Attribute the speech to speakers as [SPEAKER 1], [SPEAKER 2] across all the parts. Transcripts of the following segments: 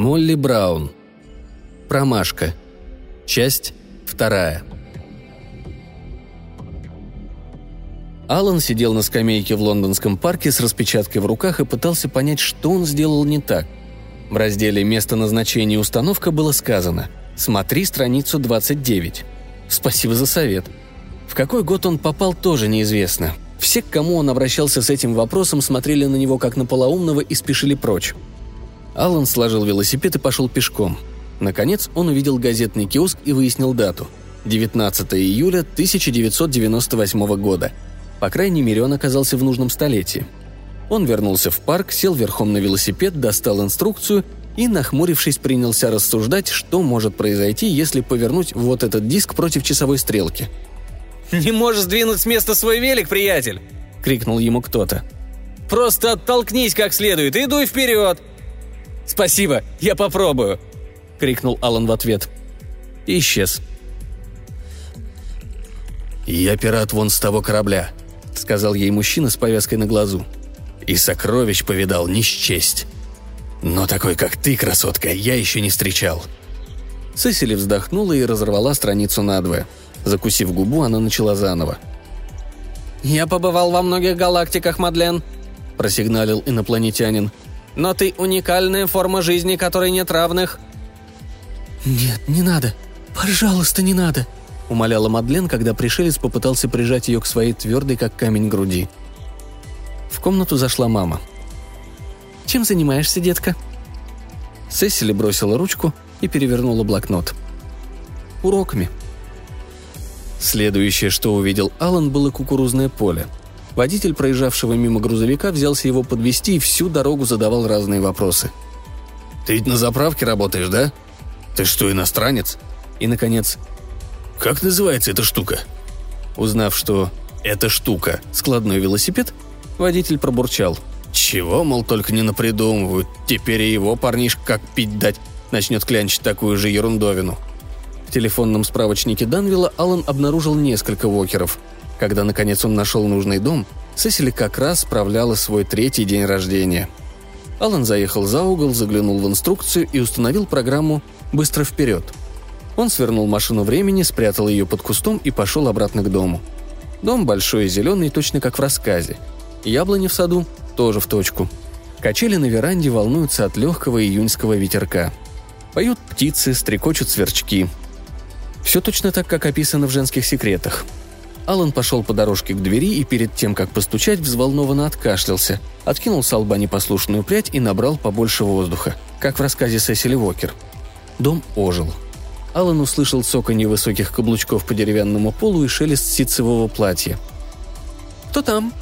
[SPEAKER 1] Молли Браун. Промашка. Часть вторая. Алан сидел на скамейке в лондонском парке с распечаткой в руках и пытался понять, что он сделал не так. В разделе «Место назначения и установка» было сказано «Смотри страницу 29». Спасибо за совет. В какой год он попал, тоже неизвестно. Все, к кому он обращался с этим вопросом, смотрели на него как на полоумного и спешили прочь. Алан сложил велосипед и пошел пешком. Наконец он увидел газетный киоск и выяснил дату – 19 июля 1998 года – по крайней мере, он оказался в нужном столетии. Он вернулся в парк, сел верхом на велосипед, достал инструкцию и, нахмурившись, принялся рассуждать, что может произойти, если повернуть вот этот диск против часовой стрелки.
[SPEAKER 2] «Не можешь сдвинуть с места свой велик, приятель!» — крикнул ему кто-то. «Просто оттолкнись как следует и дуй вперед!» «Спасибо, я попробую!» — крикнул Алан в ответ. И исчез.
[SPEAKER 1] «Я пират вон с того корабля», — сказал ей мужчина с повязкой на глазу. «И сокровищ повидал не счесть. Но такой, как ты, красотка, я еще не встречал». Сесили вздохнула и разорвала страницу надвое. Закусив губу, она начала заново.
[SPEAKER 2] «Я побывал во многих галактиках, Мадлен», – просигналил инопланетянин. «Но ты уникальная форма жизни, которой нет равных».
[SPEAKER 3] «Нет, не надо. Пожалуйста, не надо»,
[SPEAKER 1] умоляла Мадлен, когда пришелец попытался прижать ее к своей твердой, как камень, груди. В комнату зашла мама.
[SPEAKER 3] «Чем занимаешься, детка?»
[SPEAKER 1] Сесили бросила ручку и перевернула блокнот. «Уроками». Следующее, что увидел Алан, было кукурузное поле. Водитель, проезжавшего мимо грузовика, взялся его подвести и всю дорогу задавал разные вопросы. «Ты ведь на заправке работаешь, да? Ты что, иностранец?» И, наконец, «Как называется эта штука?» Узнав, что «эта штука» — складной велосипед, водитель пробурчал. «Чего, мол, только не напридумывают. Теперь и его парнишка как пить дать начнет клянчить такую же ерундовину». В телефонном справочнике Данвилла Алан обнаружил несколько вокеров. Когда, наконец, он нашел нужный дом, Сесили как раз справляла свой третий день рождения. Алан заехал за угол, заглянул в инструкцию и установил программу «Быстро вперед», он свернул машину времени, спрятал ее под кустом и пошел обратно к дому. Дом большой и зеленый, точно как в рассказе. Яблони в саду тоже в точку. Качели на веранде волнуются от легкого июньского ветерка. Поют птицы, стрекочут сверчки. Все точно так, как описано в женских секретах. Алан пошел по дорожке к двери и перед тем, как постучать, взволнованно откашлялся, откинул с лба непослушную прядь и набрал побольше воздуха, как в рассказе Сесили Уокер. Дом ожил. Алан услышал цоканье высоких каблучков по деревянному полу и шелест ситцевого платья.
[SPEAKER 3] «Кто там?»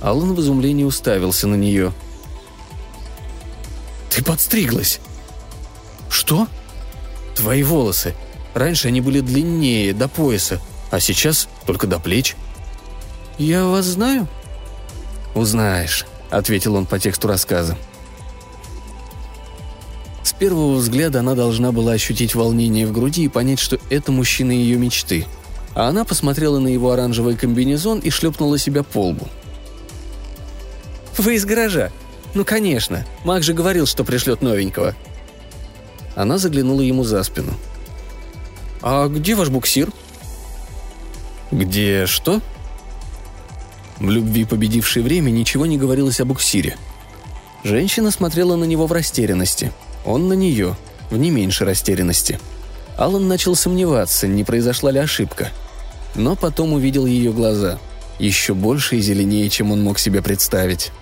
[SPEAKER 1] Алан в изумлении уставился на нее. «Ты подстриглась!» «Что?» «Твои волосы. Раньше они были длиннее, до пояса, а сейчас только до плеч».
[SPEAKER 3] «Я вас знаю?»
[SPEAKER 1] «Узнаешь», — ответил он по тексту рассказа первого взгляда она должна была ощутить волнение в груди и понять, что это мужчина ее мечты. А она посмотрела на его оранжевый комбинезон и шлепнула себя по лбу.
[SPEAKER 2] «Вы из гаража?» «Ну, конечно. Мак же говорил, что пришлет новенького».
[SPEAKER 1] Она заглянула ему за спину.
[SPEAKER 2] «А где ваш буксир?»
[SPEAKER 1] «Где что?» В любви победившей время ничего не говорилось о буксире. Женщина смотрела на него в растерянности – он на нее, в не меньшей растерянности. Алан начал сомневаться, не произошла ли ошибка. Но потом увидел ее глаза, еще больше и зеленее, чем он мог себе представить.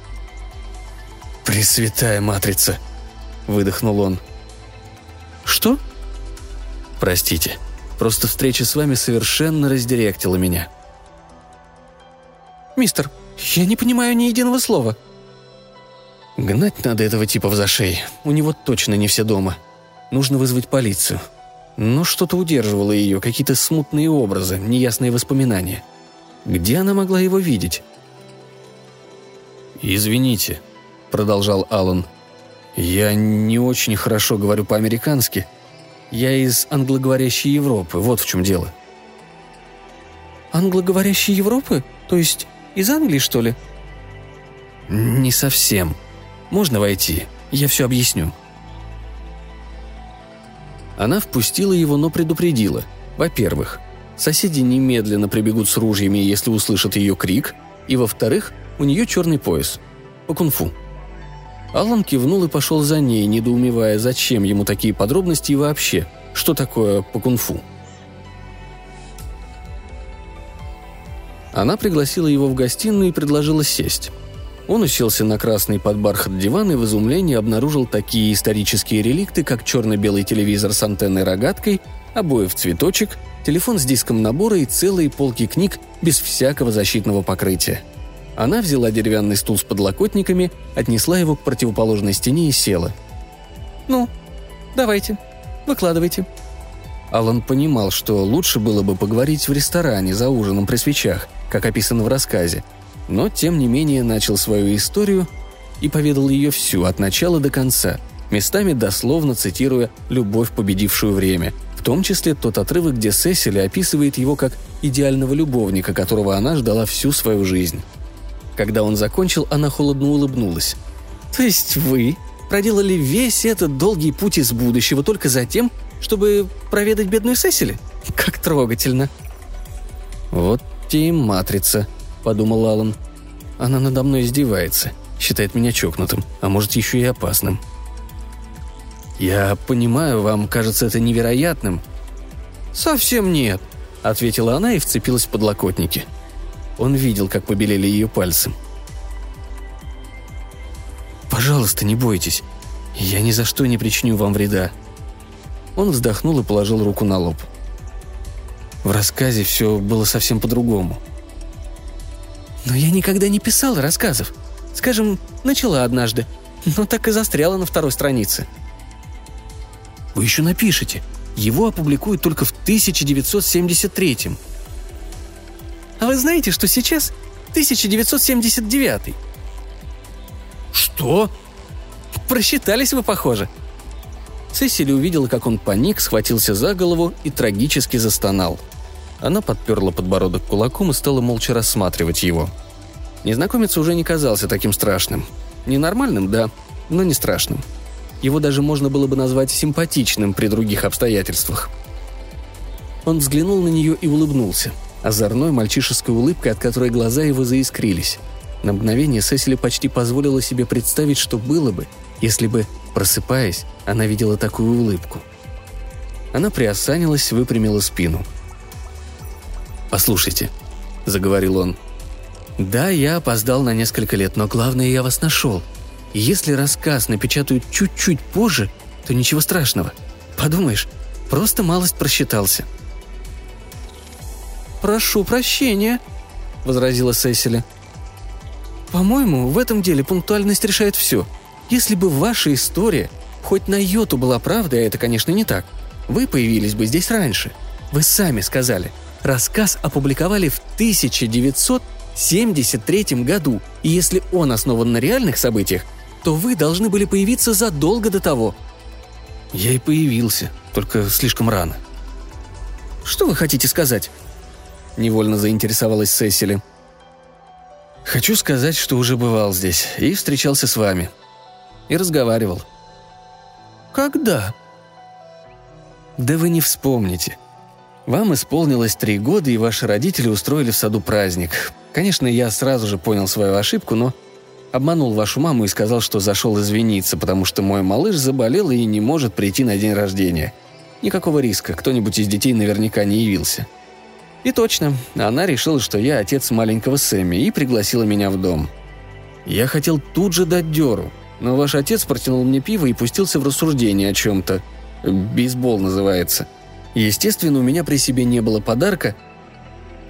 [SPEAKER 1] «Пресвятая матрица!» – выдохнул он.
[SPEAKER 3] «Что?»
[SPEAKER 1] «Простите, просто встреча с вами совершенно раздиректила меня».
[SPEAKER 3] «Мистер, я не понимаю ни единого слова»,
[SPEAKER 1] Гнать надо этого типа в зашей. У него точно не все дома. Нужно вызвать полицию. Но что-то удерживало ее, какие-то смутные образы, неясные воспоминания. Где она могла его видеть? «Извините», — продолжал Аллан. «Я не очень хорошо говорю по-американски. Я из англоговорящей Европы, вот в чем дело».
[SPEAKER 3] «Англоговорящей Европы? То есть из Англии, что ли?»
[SPEAKER 1] «Не совсем», можно войти? Я все объясню». Она впустила его, но предупредила. Во-первых, соседи немедленно прибегут с ружьями, если услышат ее крик, и, во-вторых, у нее черный пояс. По кунг-фу. Алан кивнул и пошел за ней, недоумевая, зачем ему такие подробности и вообще, что такое по кунг-фу. Она пригласила его в гостиную и предложила сесть. Он уселся на красный под бархат диван и в изумлении обнаружил такие исторические реликты, как черно-белый телевизор с антенной-рогаткой, обои в цветочек, телефон с диском набора и целые полки книг без всякого защитного покрытия. Она взяла деревянный стул с подлокотниками, отнесла его к противоположной стене и села.
[SPEAKER 3] «Ну, давайте, выкладывайте».
[SPEAKER 1] Алан понимал, что лучше было бы поговорить в ресторане за ужином при свечах, как описано в рассказе, но тем не менее начал свою историю и поведал ее всю от начала до конца, местами дословно цитируя «любовь, победившую время», в том числе тот отрывок, где Сесили описывает его как идеального любовника, которого она ждала всю свою жизнь. Когда он закончил, она холодно улыбнулась.
[SPEAKER 3] «То есть вы проделали весь этот долгий путь из будущего только за тем, чтобы проведать бедную Сесили? Как трогательно!»
[SPEAKER 1] «Вот те и матрица», подумал Алан. Она надо мной издевается, считает меня чокнутым, а может еще и опасным. «Я понимаю, вам кажется это невероятным».
[SPEAKER 3] «Совсем нет», — ответила она и вцепилась в подлокотники.
[SPEAKER 1] Он видел, как побелели ее пальцы. «Пожалуйста, не бойтесь. Я ни за что не причиню вам вреда». Он вздохнул и положил руку на лоб. В рассказе все было совсем по-другому —
[SPEAKER 3] но я никогда не писала рассказов. Скажем, начала однажды, но так и застряла на второй странице.
[SPEAKER 1] Вы еще напишите. Его опубликуют только в 1973-м.
[SPEAKER 3] А вы знаете, что сейчас 1979
[SPEAKER 1] Что?
[SPEAKER 3] Просчитались вы, похоже.
[SPEAKER 1] Сесили увидела, как он паник, схватился за голову и трагически застонал – она подперла подбородок кулаком и стала молча рассматривать его. Незнакомец уже не казался таким страшным. Ненормальным, да, но не страшным. Его даже можно было бы назвать симпатичным при других обстоятельствах. Он взглянул на нее и улыбнулся, озорной мальчишеской улыбкой, от которой глаза его заискрились. На мгновение Сесили почти позволила себе представить, что было бы, если бы, просыпаясь, она видела такую улыбку. Она приосанилась, выпрямила спину – «Послушайте», — заговорил он. «Да, я опоздал на несколько лет, но главное, я вас нашел. если рассказ напечатают чуть-чуть позже, то ничего страшного. Подумаешь, просто малость просчитался».
[SPEAKER 3] «Прошу прощения», — возразила Сесили. «По-моему, в этом деле пунктуальность решает все. Если бы ваша история хоть на йоту была правдой, а это, конечно, не так, вы появились бы здесь раньше. Вы сами сказали — Рассказ опубликовали в 1973 году, и если он основан на реальных событиях, то вы должны были появиться задолго до того.
[SPEAKER 1] Я и появился, только слишком рано.
[SPEAKER 3] Что вы хотите сказать?
[SPEAKER 1] Невольно заинтересовалась Сесили. Хочу сказать, что уже бывал здесь и встречался с вами. И разговаривал.
[SPEAKER 3] Когда?
[SPEAKER 1] Да вы не вспомните. Вам исполнилось три года, и ваши родители устроили в саду праздник. Конечно, я сразу же понял свою ошибку, но обманул вашу маму и сказал, что зашел извиниться, потому что мой малыш заболел и не может прийти на день рождения. Никакого риска, кто-нибудь из детей наверняка не явился. И точно, она решила, что я отец маленького Сэмми и пригласила меня в дом. Я хотел тут же дать дёру, но ваш отец протянул мне пиво и пустился в рассуждение о чем-то. Бейсбол называется – Естественно, у меня при себе не было подарка,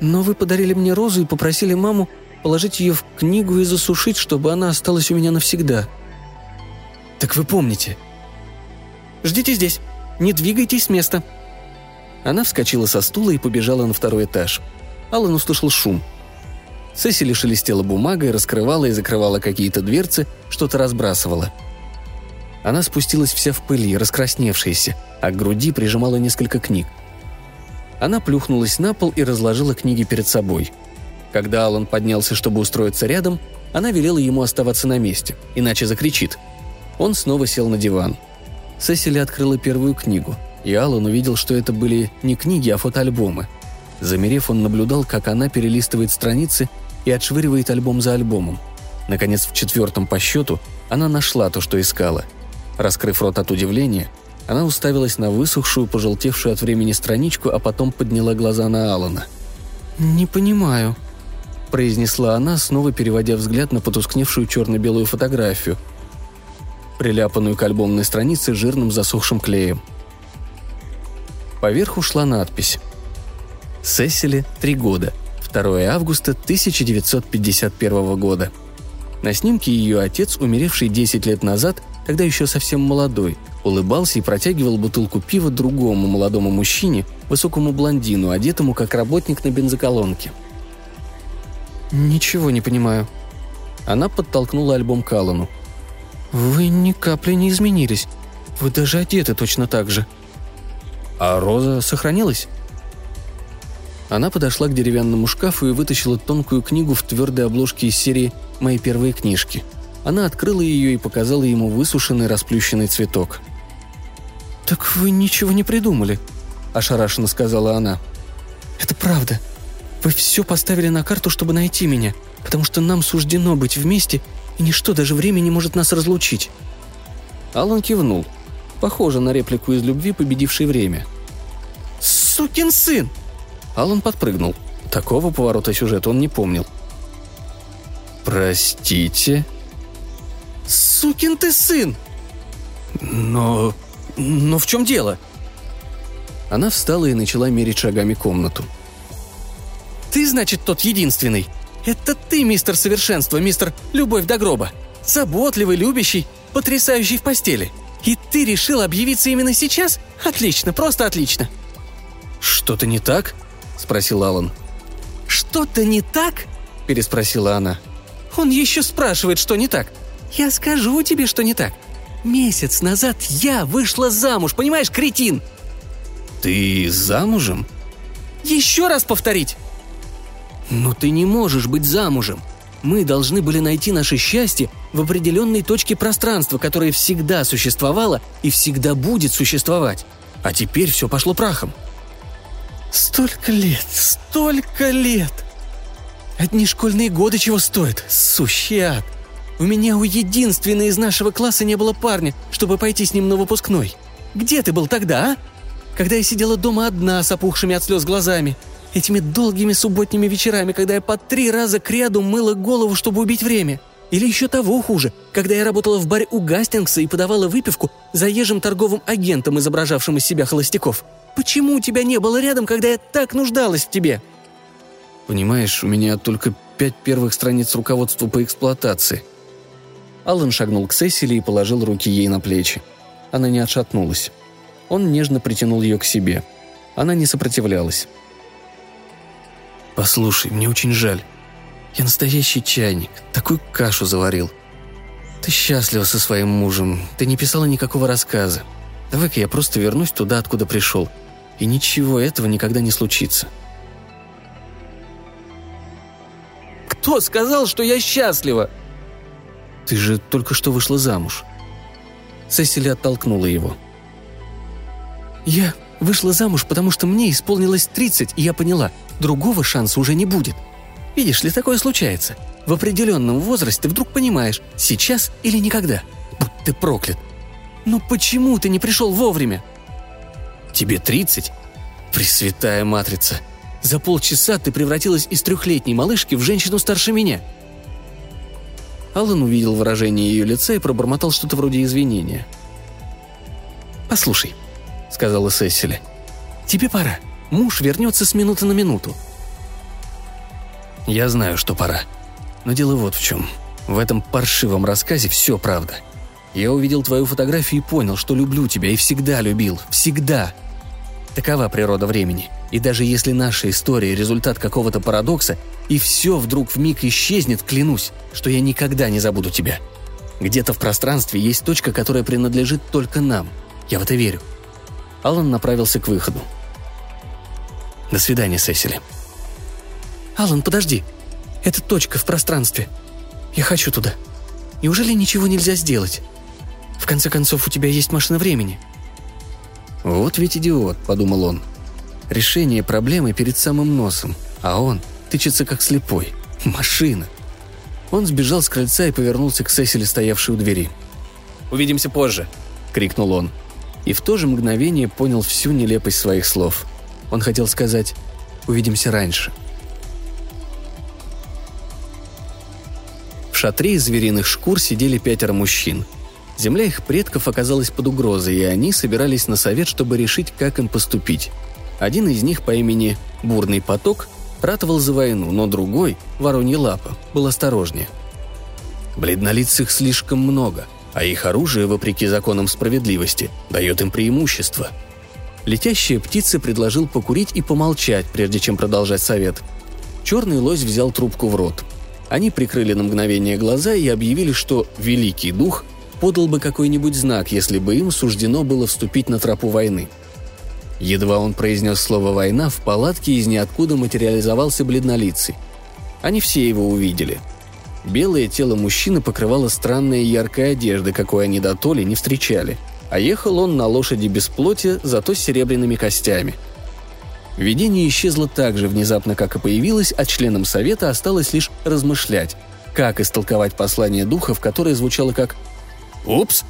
[SPEAKER 3] но вы подарили мне розу и попросили маму положить ее в книгу и засушить, чтобы она осталась у меня навсегда.
[SPEAKER 1] Так вы помните.
[SPEAKER 3] Ждите здесь, не двигайтесь с места.
[SPEAKER 1] Она вскочила со стула и побежала на второй этаж. Аллан услышал шум. Сесили шелестела бумагой, раскрывала и закрывала какие-то дверцы, что-то разбрасывала – она спустилась вся в пыли, раскрасневшаяся, а к груди прижимала несколько книг. Она плюхнулась на пол и разложила книги перед собой. Когда Алан поднялся, чтобы устроиться рядом, она велела ему оставаться на месте, иначе закричит. Он снова сел на диван. Сесили открыла первую книгу. И Аллан увидел, что это были не книги, а фотоальбомы. Замерев, он наблюдал, как она перелистывает страницы и отшвыривает альбом за альбомом. Наконец, в четвертом по счету она нашла то, что искала. Раскрыв рот от удивления, она уставилась на высохшую, пожелтевшую от времени страничку, а потом подняла глаза на Алана.
[SPEAKER 3] «Не понимаю», –
[SPEAKER 1] произнесла она, снова переводя взгляд на потускневшую черно-белую фотографию, приляпанную к альбомной странице жирным засохшим клеем. Поверху шла надпись «Сесили, три года. 2 августа 1951 года». На снимке ее отец, умеревший 10 лет назад, тогда еще совсем молодой, улыбался и протягивал бутылку пива другому молодому мужчине, высокому блондину, одетому как работник на бензоколонке.
[SPEAKER 3] «Ничего не понимаю».
[SPEAKER 1] Она подтолкнула альбом к Аллану.
[SPEAKER 3] «Вы ни капли не изменились. Вы даже одеты точно так же».
[SPEAKER 1] «А роза сохранилась?» Она подошла к деревянному шкафу и вытащила тонкую книгу в твердой обложке из серии «Мои первые книжки». Она открыла ее и показала ему высушенный расплющенный цветок.
[SPEAKER 3] «Так вы ничего не придумали», – ошарашенно сказала она. «Это правда. Вы все поставили на карту, чтобы найти меня, потому что нам суждено быть вместе, и ничто, даже время не может нас разлучить».
[SPEAKER 1] Алан кивнул. Похоже на реплику из любви, победившей время.
[SPEAKER 3] «Сукин сын!»
[SPEAKER 1] Алан подпрыгнул. Такого поворота сюжета он не помнил. «Простите?»
[SPEAKER 3] «Сукин ты сын!»
[SPEAKER 1] «Но... но в чем дело?» Она встала и начала мерить шагами комнату.
[SPEAKER 3] «Ты, значит, тот единственный? Это ты, мистер Совершенство, мистер Любовь до гроба. Заботливый, любящий, потрясающий в постели. И ты решил объявиться именно сейчас? Отлично, просто отлично!»
[SPEAKER 1] «Что-то не так?» – спросил Алан.
[SPEAKER 3] «Что-то не так?» – переспросила она. «Он еще спрашивает, что не так. Я скажу тебе, что не так. Месяц назад я вышла замуж, понимаешь, кретин?»
[SPEAKER 1] «Ты замужем?»
[SPEAKER 3] «Еще раз повторить!»
[SPEAKER 1] «Но ты не можешь быть замужем. Мы должны были найти наше счастье в определенной точке пространства, которое всегда существовало и всегда будет существовать. А теперь все пошло прахом».
[SPEAKER 3] Столько лет, столько лет! Одни школьные годы чего стоят, сущий ад. У меня у единственной из нашего класса не было парня, чтобы пойти с ним на выпускной. Где ты был тогда, а? Когда я сидела дома одна с опухшими от слез глазами. Этими долгими субботними вечерами, когда я по три раза к ряду мыла голову, чтобы убить время. Или еще того хуже, когда я работала в баре у Гастингса и подавала выпивку заезжим торговым агентам, изображавшим из себя холостяков. Почему тебя не было рядом, когда я так нуждалась в тебе?»
[SPEAKER 1] «Понимаешь, у меня только пять первых страниц руководства по эксплуатации». Аллан шагнул к Сесили и положил руки ей на плечи. Она не отшатнулась. Он нежно притянул ее к себе. Она не сопротивлялась. «Послушай, мне очень жаль. Я настоящий чайник, такую кашу заварил. Ты счастлива со своим мужем, ты не писала никакого рассказа. Давай-ка я просто вернусь туда, откуда пришел и ничего этого никогда не случится.
[SPEAKER 3] «Кто сказал, что я счастлива?»
[SPEAKER 1] «Ты же только что вышла замуж». Сесили оттолкнула его.
[SPEAKER 3] «Я вышла замуж, потому что мне исполнилось 30, и я поняла, другого шанса уже не будет. Видишь ли, такое случается. В определенном возрасте вдруг понимаешь, сейчас или никогда. Будь ты проклят. Но почему ты не пришел вовремя?»
[SPEAKER 1] Тебе 30? Пресвятая матрица. За полчаса ты превратилась из трехлетней малышки в женщину старше меня. Аллан увидел выражение ее лица и пробормотал что-то вроде извинения. «Послушай», — сказала Сесили, — «тебе пора. Муж вернется с минуты на минуту». «Я знаю, что пора. Но дело вот в чем. В этом паршивом рассказе все правда. Я увидел твою фотографию и понял, что люблю тебя и всегда любил. Всегда. Такова природа времени. И даже если наша история – результат какого-то парадокса, и все вдруг в миг исчезнет, клянусь, что я никогда не забуду тебя. Где-то в пространстве есть точка, которая принадлежит только нам. Я в это верю. Алан направился к выходу. До свидания, Сесили.
[SPEAKER 3] Алан, подожди. Это точка в пространстве. Я хочу туда. Неужели ничего нельзя сделать? В конце концов, у тебя есть машина времени.
[SPEAKER 1] «Вот ведь идиот», — подумал он. «Решение проблемы перед самым носом, а он тычется как слепой. Машина». Он сбежал с крыльца и повернулся к Сесиле, стоявшей у двери.
[SPEAKER 2] «Увидимся позже», —
[SPEAKER 1] крикнул он. И в то же мгновение понял всю нелепость своих слов. Он хотел сказать «Увидимся раньше». В шатре из звериных шкур сидели пятеро мужчин. Земля их предков оказалась под угрозой, и они собирались на совет, чтобы решить, как им поступить. Один из них по имени Бурный поток ратовал за войну, но другой, Воронья лапа, был осторожнее. Бледнолицых слишком много, а их оружие, вопреки законам справедливости, дает им преимущество. Летящая птица предложил покурить и помолчать, прежде чем продолжать совет. Черный лось взял трубку в рот. Они прикрыли на мгновение глаза и объявили, что Великий Дух подал бы какой-нибудь знак, если бы им суждено было вступить на тропу войны – Едва он произнес слово «война», в палатке из ниоткуда материализовался бледнолицый. Они все его увидели. Белое тело мужчины покрывало странная яркая одежда, какой они до толи не встречали. А ехал он на лошади без плоти, зато с серебряными костями. Видение исчезло так же внезапно, как и появилось, а членам совета осталось лишь размышлять, как истолковать послание духов, которое звучало как «Упс,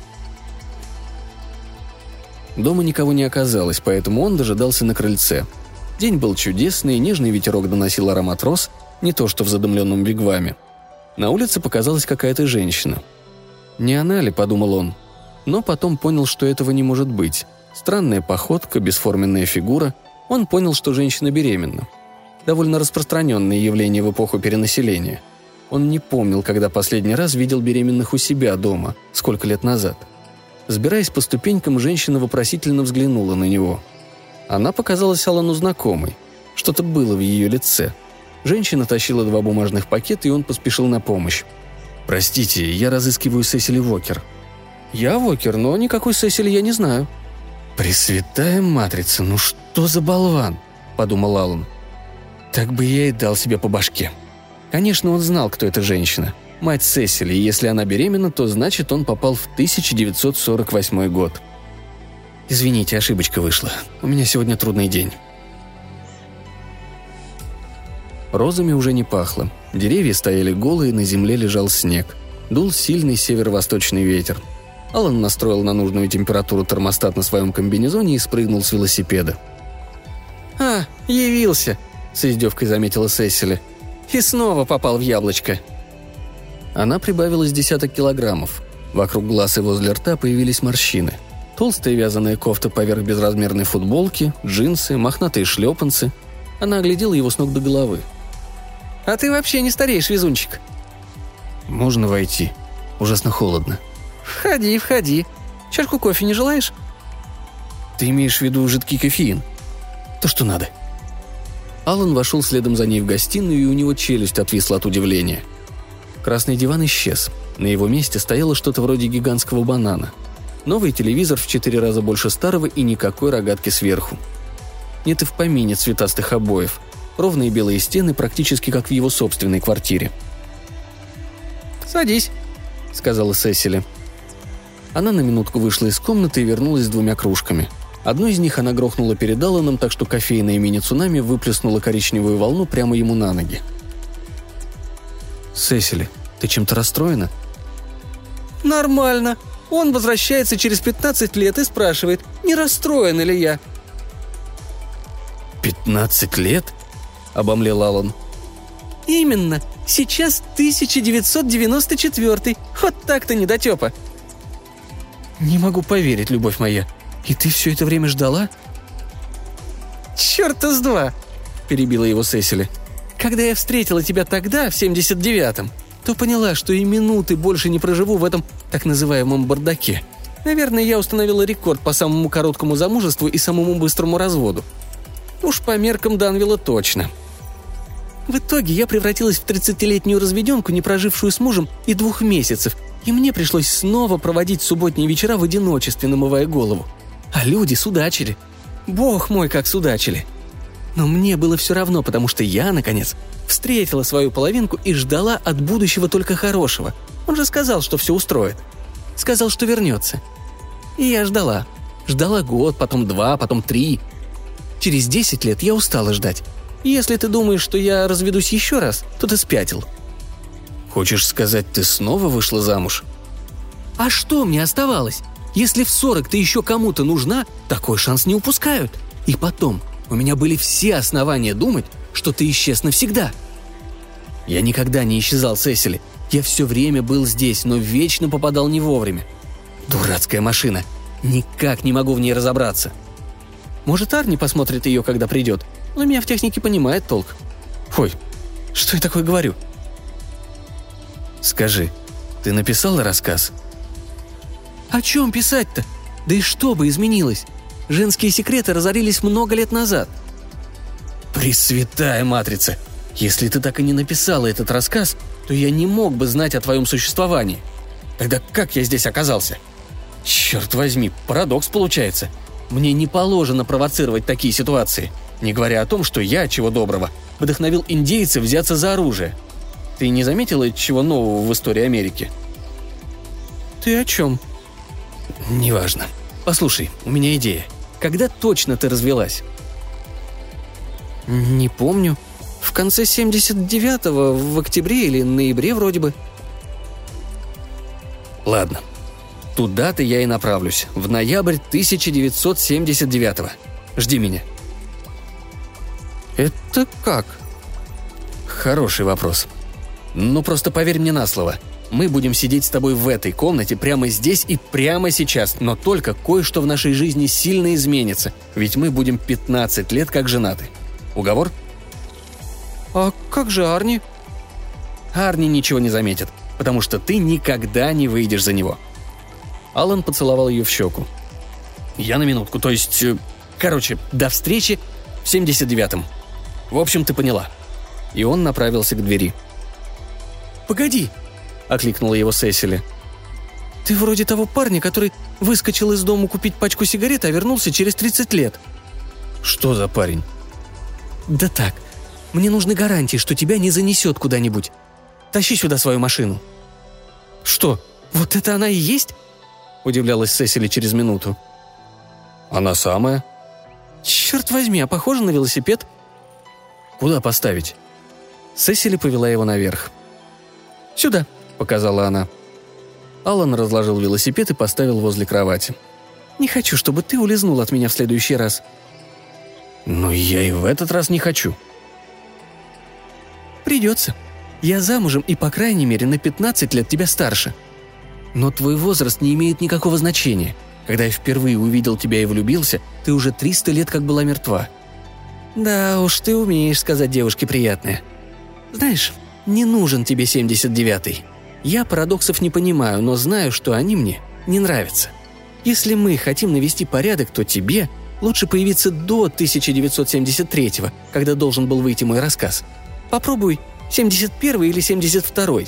[SPEAKER 1] Дома никого не оказалось, поэтому он дожидался на крыльце. День был чудесный, нежный ветерок доносил аромат роз, не то что в задымленном бигваме. На улице показалась какая-то женщина. «Не она ли?» – подумал он. Но потом понял, что этого не может быть. Странная походка, бесформенная фигура. Он понял, что женщина беременна. Довольно распространенное явление в эпоху перенаселения. Он не помнил, когда последний раз видел беременных у себя дома, сколько лет назад – Сбираясь по ступенькам, женщина вопросительно взглянула на него. Она показалась Алану знакомой. Что-то было в ее лице. Женщина тащила два бумажных пакета, и он поспешил на помощь. «Простите, я разыскиваю Сесили Вокер». «Я Вокер, но никакой Сесили я не знаю». «Пресвятая матрица, ну что за болван?» – подумал Алан. «Так бы я и дал себе по башке». Конечно, он знал, кто эта женщина – мать Сесили, и если она беременна, то значит он попал в 1948 год. Извините, ошибочка вышла. У меня сегодня трудный день. Розами уже не пахло. Деревья стояли голые, на земле лежал снег. Дул сильный северо-восточный ветер. Алан настроил на нужную температуру термостат на своем комбинезоне и спрыгнул с велосипеда. «А, явился!» – с издевкой заметила Сесили. «И снова попал в яблочко!» Она прибавила с десяток килограммов. Вокруг глаз и возле рта появились морщины. Толстая вязаная кофта поверх безразмерной футболки, джинсы, мохнатые шлепанцы. Она оглядела его с ног до головы. «А ты вообще не стареешь, везунчик!» «Можно войти. Ужасно холодно». «Входи, входи. Чашку кофе не желаешь?» «Ты имеешь в виду жидкий кофеин?» «То, что надо». Алан вошел следом за ней в гостиную, и у него челюсть отвисла от удивления – Красный диван исчез. На его месте стояло что-то вроде гигантского банана. Новый телевизор в четыре раза больше старого и никакой рогатки сверху. Нет и в помине цветастых обоев. Ровные белые стены практически как в его собственной квартире.
[SPEAKER 2] «Садись», — сказала Сесили.
[SPEAKER 1] Она на минутку вышла из комнаты и вернулась с двумя кружками. Одну из них она грохнула перед Алланом, так что кофейная мини-цунами выплеснула коричневую волну прямо ему на ноги. «Сесили, ты чем-то расстроена?»
[SPEAKER 2] «Нормально. Он возвращается через 15 лет и спрашивает, не расстроен ли я».
[SPEAKER 1] «Пятнадцать лет?» – обомлел Алан.
[SPEAKER 2] «Именно. Сейчас 1994. Вот так-то недотепа».
[SPEAKER 1] «Не могу поверить, любовь моя. И ты все это время ждала?»
[SPEAKER 2] «Черта с два!» – перебила его Сесили. Когда я встретила тебя тогда, в 79-м, то поняла, что и минуты больше не проживу в этом так называемом бардаке. Наверное, я установила рекорд по самому короткому замужеству и самому быстрому разводу. Уж по меркам Данвилла точно. В итоге я превратилась в 30-летнюю разведенку, не прожившую с мужем и двух месяцев, и мне пришлось снова проводить субботние вечера в одиночестве, намывая голову. А люди судачили. Бог мой, как судачили. Но мне было все равно, потому что я, наконец, встретила свою половинку и ждала от будущего только хорошего. Он же сказал, что все устроит. Сказал, что вернется. И я ждала.
[SPEAKER 3] Ждала год, потом два, потом три. Через десять лет я устала ждать. Если ты думаешь, что я разведусь еще раз, то ты спятил».
[SPEAKER 1] «Хочешь сказать, ты снова вышла замуж?»
[SPEAKER 3] «А что мне оставалось? Если в сорок ты еще кому-то нужна, такой шанс не упускают. И потом, у меня были все основания думать, что ты исчез навсегда». Я никогда не исчезал, Сесили. Я все время был здесь, но вечно попадал не вовремя. Дурацкая машина. Никак не могу в ней разобраться. Может, Арни посмотрит ее, когда придет. Он меня в технике понимает толк. Ой, что я такое говорю?
[SPEAKER 1] Скажи, ты написала рассказ?
[SPEAKER 3] О чем писать-то? Да и что бы изменилось? Женские секреты разорились много лет назад.
[SPEAKER 1] Пресвятая матрица! Если ты так и не написала этот рассказ, то я не мог бы знать о твоем существовании. Тогда как я здесь оказался? Черт возьми, парадокс получается. Мне не положено провоцировать такие ситуации, не говоря о том, что я, чего доброго, вдохновил индейцев взяться за оружие. Ты не заметила чего нового в истории Америки?
[SPEAKER 3] Ты о чем?
[SPEAKER 1] Неважно. Послушай, у меня идея. Когда точно ты развелась?
[SPEAKER 3] Не помню. В конце 79-го, в октябре или ноябре вроде бы.
[SPEAKER 1] Ладно. Туда-то я и направлюсь. В ноябрь 1979-го. Жди меня.
[SPEAKER 3] Это как?
[SPEAKER 1] Хороший вопрос. Ну, просто поверь мне на слово. Мы будем сидеть с тобой в этой комнате прямо здесь и прямо сейчас, но только кое-что в нашей жизни сильно изменится, ведь мы будем 15 лет как женаты. Уговор?
[SPEAKER 3] — «А как же Арни?»
[SPEAKER 1] «Арни ничего не заметит, потому что ты никогда не выйдешь за него». Алан поцеловал ее в щеку. «Я на минутку, то есть... Э, короче, до встречи в 79-м. В общем, ты поняла». И он направился к двери.
[SPEAKER 3] «Погоди!» – окликнула его Сесили. «Ты вроде того парня, который выскочил из дома купить пачку сигарет, а вернулся через 30 лет».
[SPEAKER 1] «Что за парень?»
[SPEAKER 3] «Да так, мне нужны гарантии, что тебя не занесет куда-нибудь. Тащи сюда свою машину». «Что, вот это она и есть?» – удивлялась Сесили через минуту.
[SPEAKER 1] «Она самая».
[SPEAKER 3] «Черт возьми, а похоже на велосипед».
[SPEAKER 1] «Куда поставить?»
[SPEAKER 3] Сесили повела его наверх. «Сюда», – показала она.
[SPEAKER 1] Алан разложил велосипед и поставил возле кровати.
[SPEAKER 3] «Не хочу, чтобы ты улизнул от меня в следующий раз».
[SPEAKER 1] «Но я и в этот раз не хочу»,
[SPEAKER 3] Придется. Я замужем и, по крайней мере, на 15 лет тебя старше. Но твой возраст не имеет никакого значения. Когда я впервые увидел тебя и влюбился, ты уже 300 лет как была мертва. Да уж, ты умеешь сказать девушке приятное. Знаешь, не нужен тебе 79-й. Я парадоксов не понимаю, но знаю, что они мне не нравятся. Если мы хотим навести порядок, то тебе лучше появиться до 1973-го, когда должен был выйти мой рассказ – Попробуй 71 или 72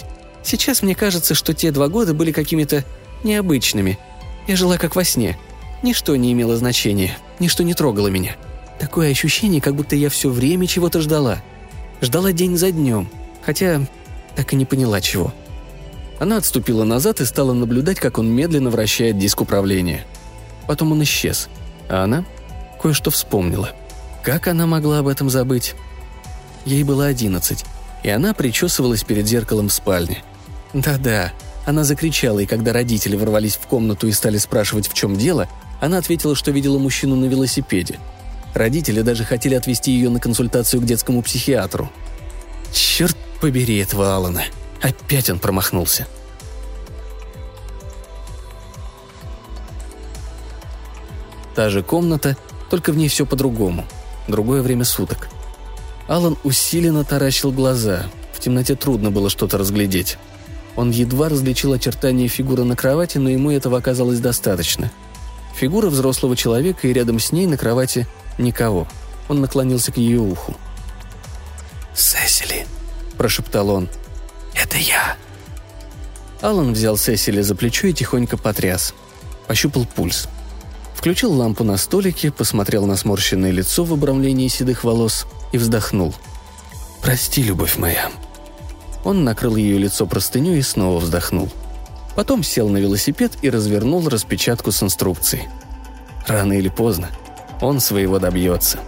[SPEAKER 3] Сейчас мне кажется, что те два года были какими-то необычными. Я жила как во сне. Ничто не имело значения, ничто не трогало меня. Такое ощущение, как будто я все время чего-то ждала. Ждала день за днем, хотя так и не поняла чего. Она отступила назад и стала наблюдать, как он медленно вращает диск управления. Потом он исчез, а она кое-что вспомнила. Как она могла об этом забыть? Ей было одиннадцать, и она причесывалась перед зеркалом в спальне. Да-да, она закричала, и когда родители ворвались в комнату и стали спрашивать, в чем дело, она ответила, что видела мужчину на велосипеде. Родители даже хотели отвезти ее на консультацию к детскому психиатру. Черт побери этого Алана. Опять он промахнулся. Та же комната, только в ней все по-другому. Другое время суток. Алан усиленно таращил глаза. В темноте трудно было что-то разглядеть. Он едва различил очертания фигуры на кровати, но ему этого оказалось достаточно. Фигура взрослого человека, и рядом с ней на кровати никого. Он наклонился к ее уху.
[SPEAKER 1] «Сесили», – прошептал он. «Это я».
[SPEAKER 3] Алан взял Сесили за плечо и тихонько потряс. Пощупал пульс. Включил лампу на столике, посмотрел на сморщенное лицо в обрамлении седых волос и вздохнул. «Прости, любовь моя». Он накрыл ее лицо простыней и снова вздохнул. Потом сел на велосипед и развернул распечатку с инструкцией.
[SPEAKER 1] Рано или поздно он своего добьется.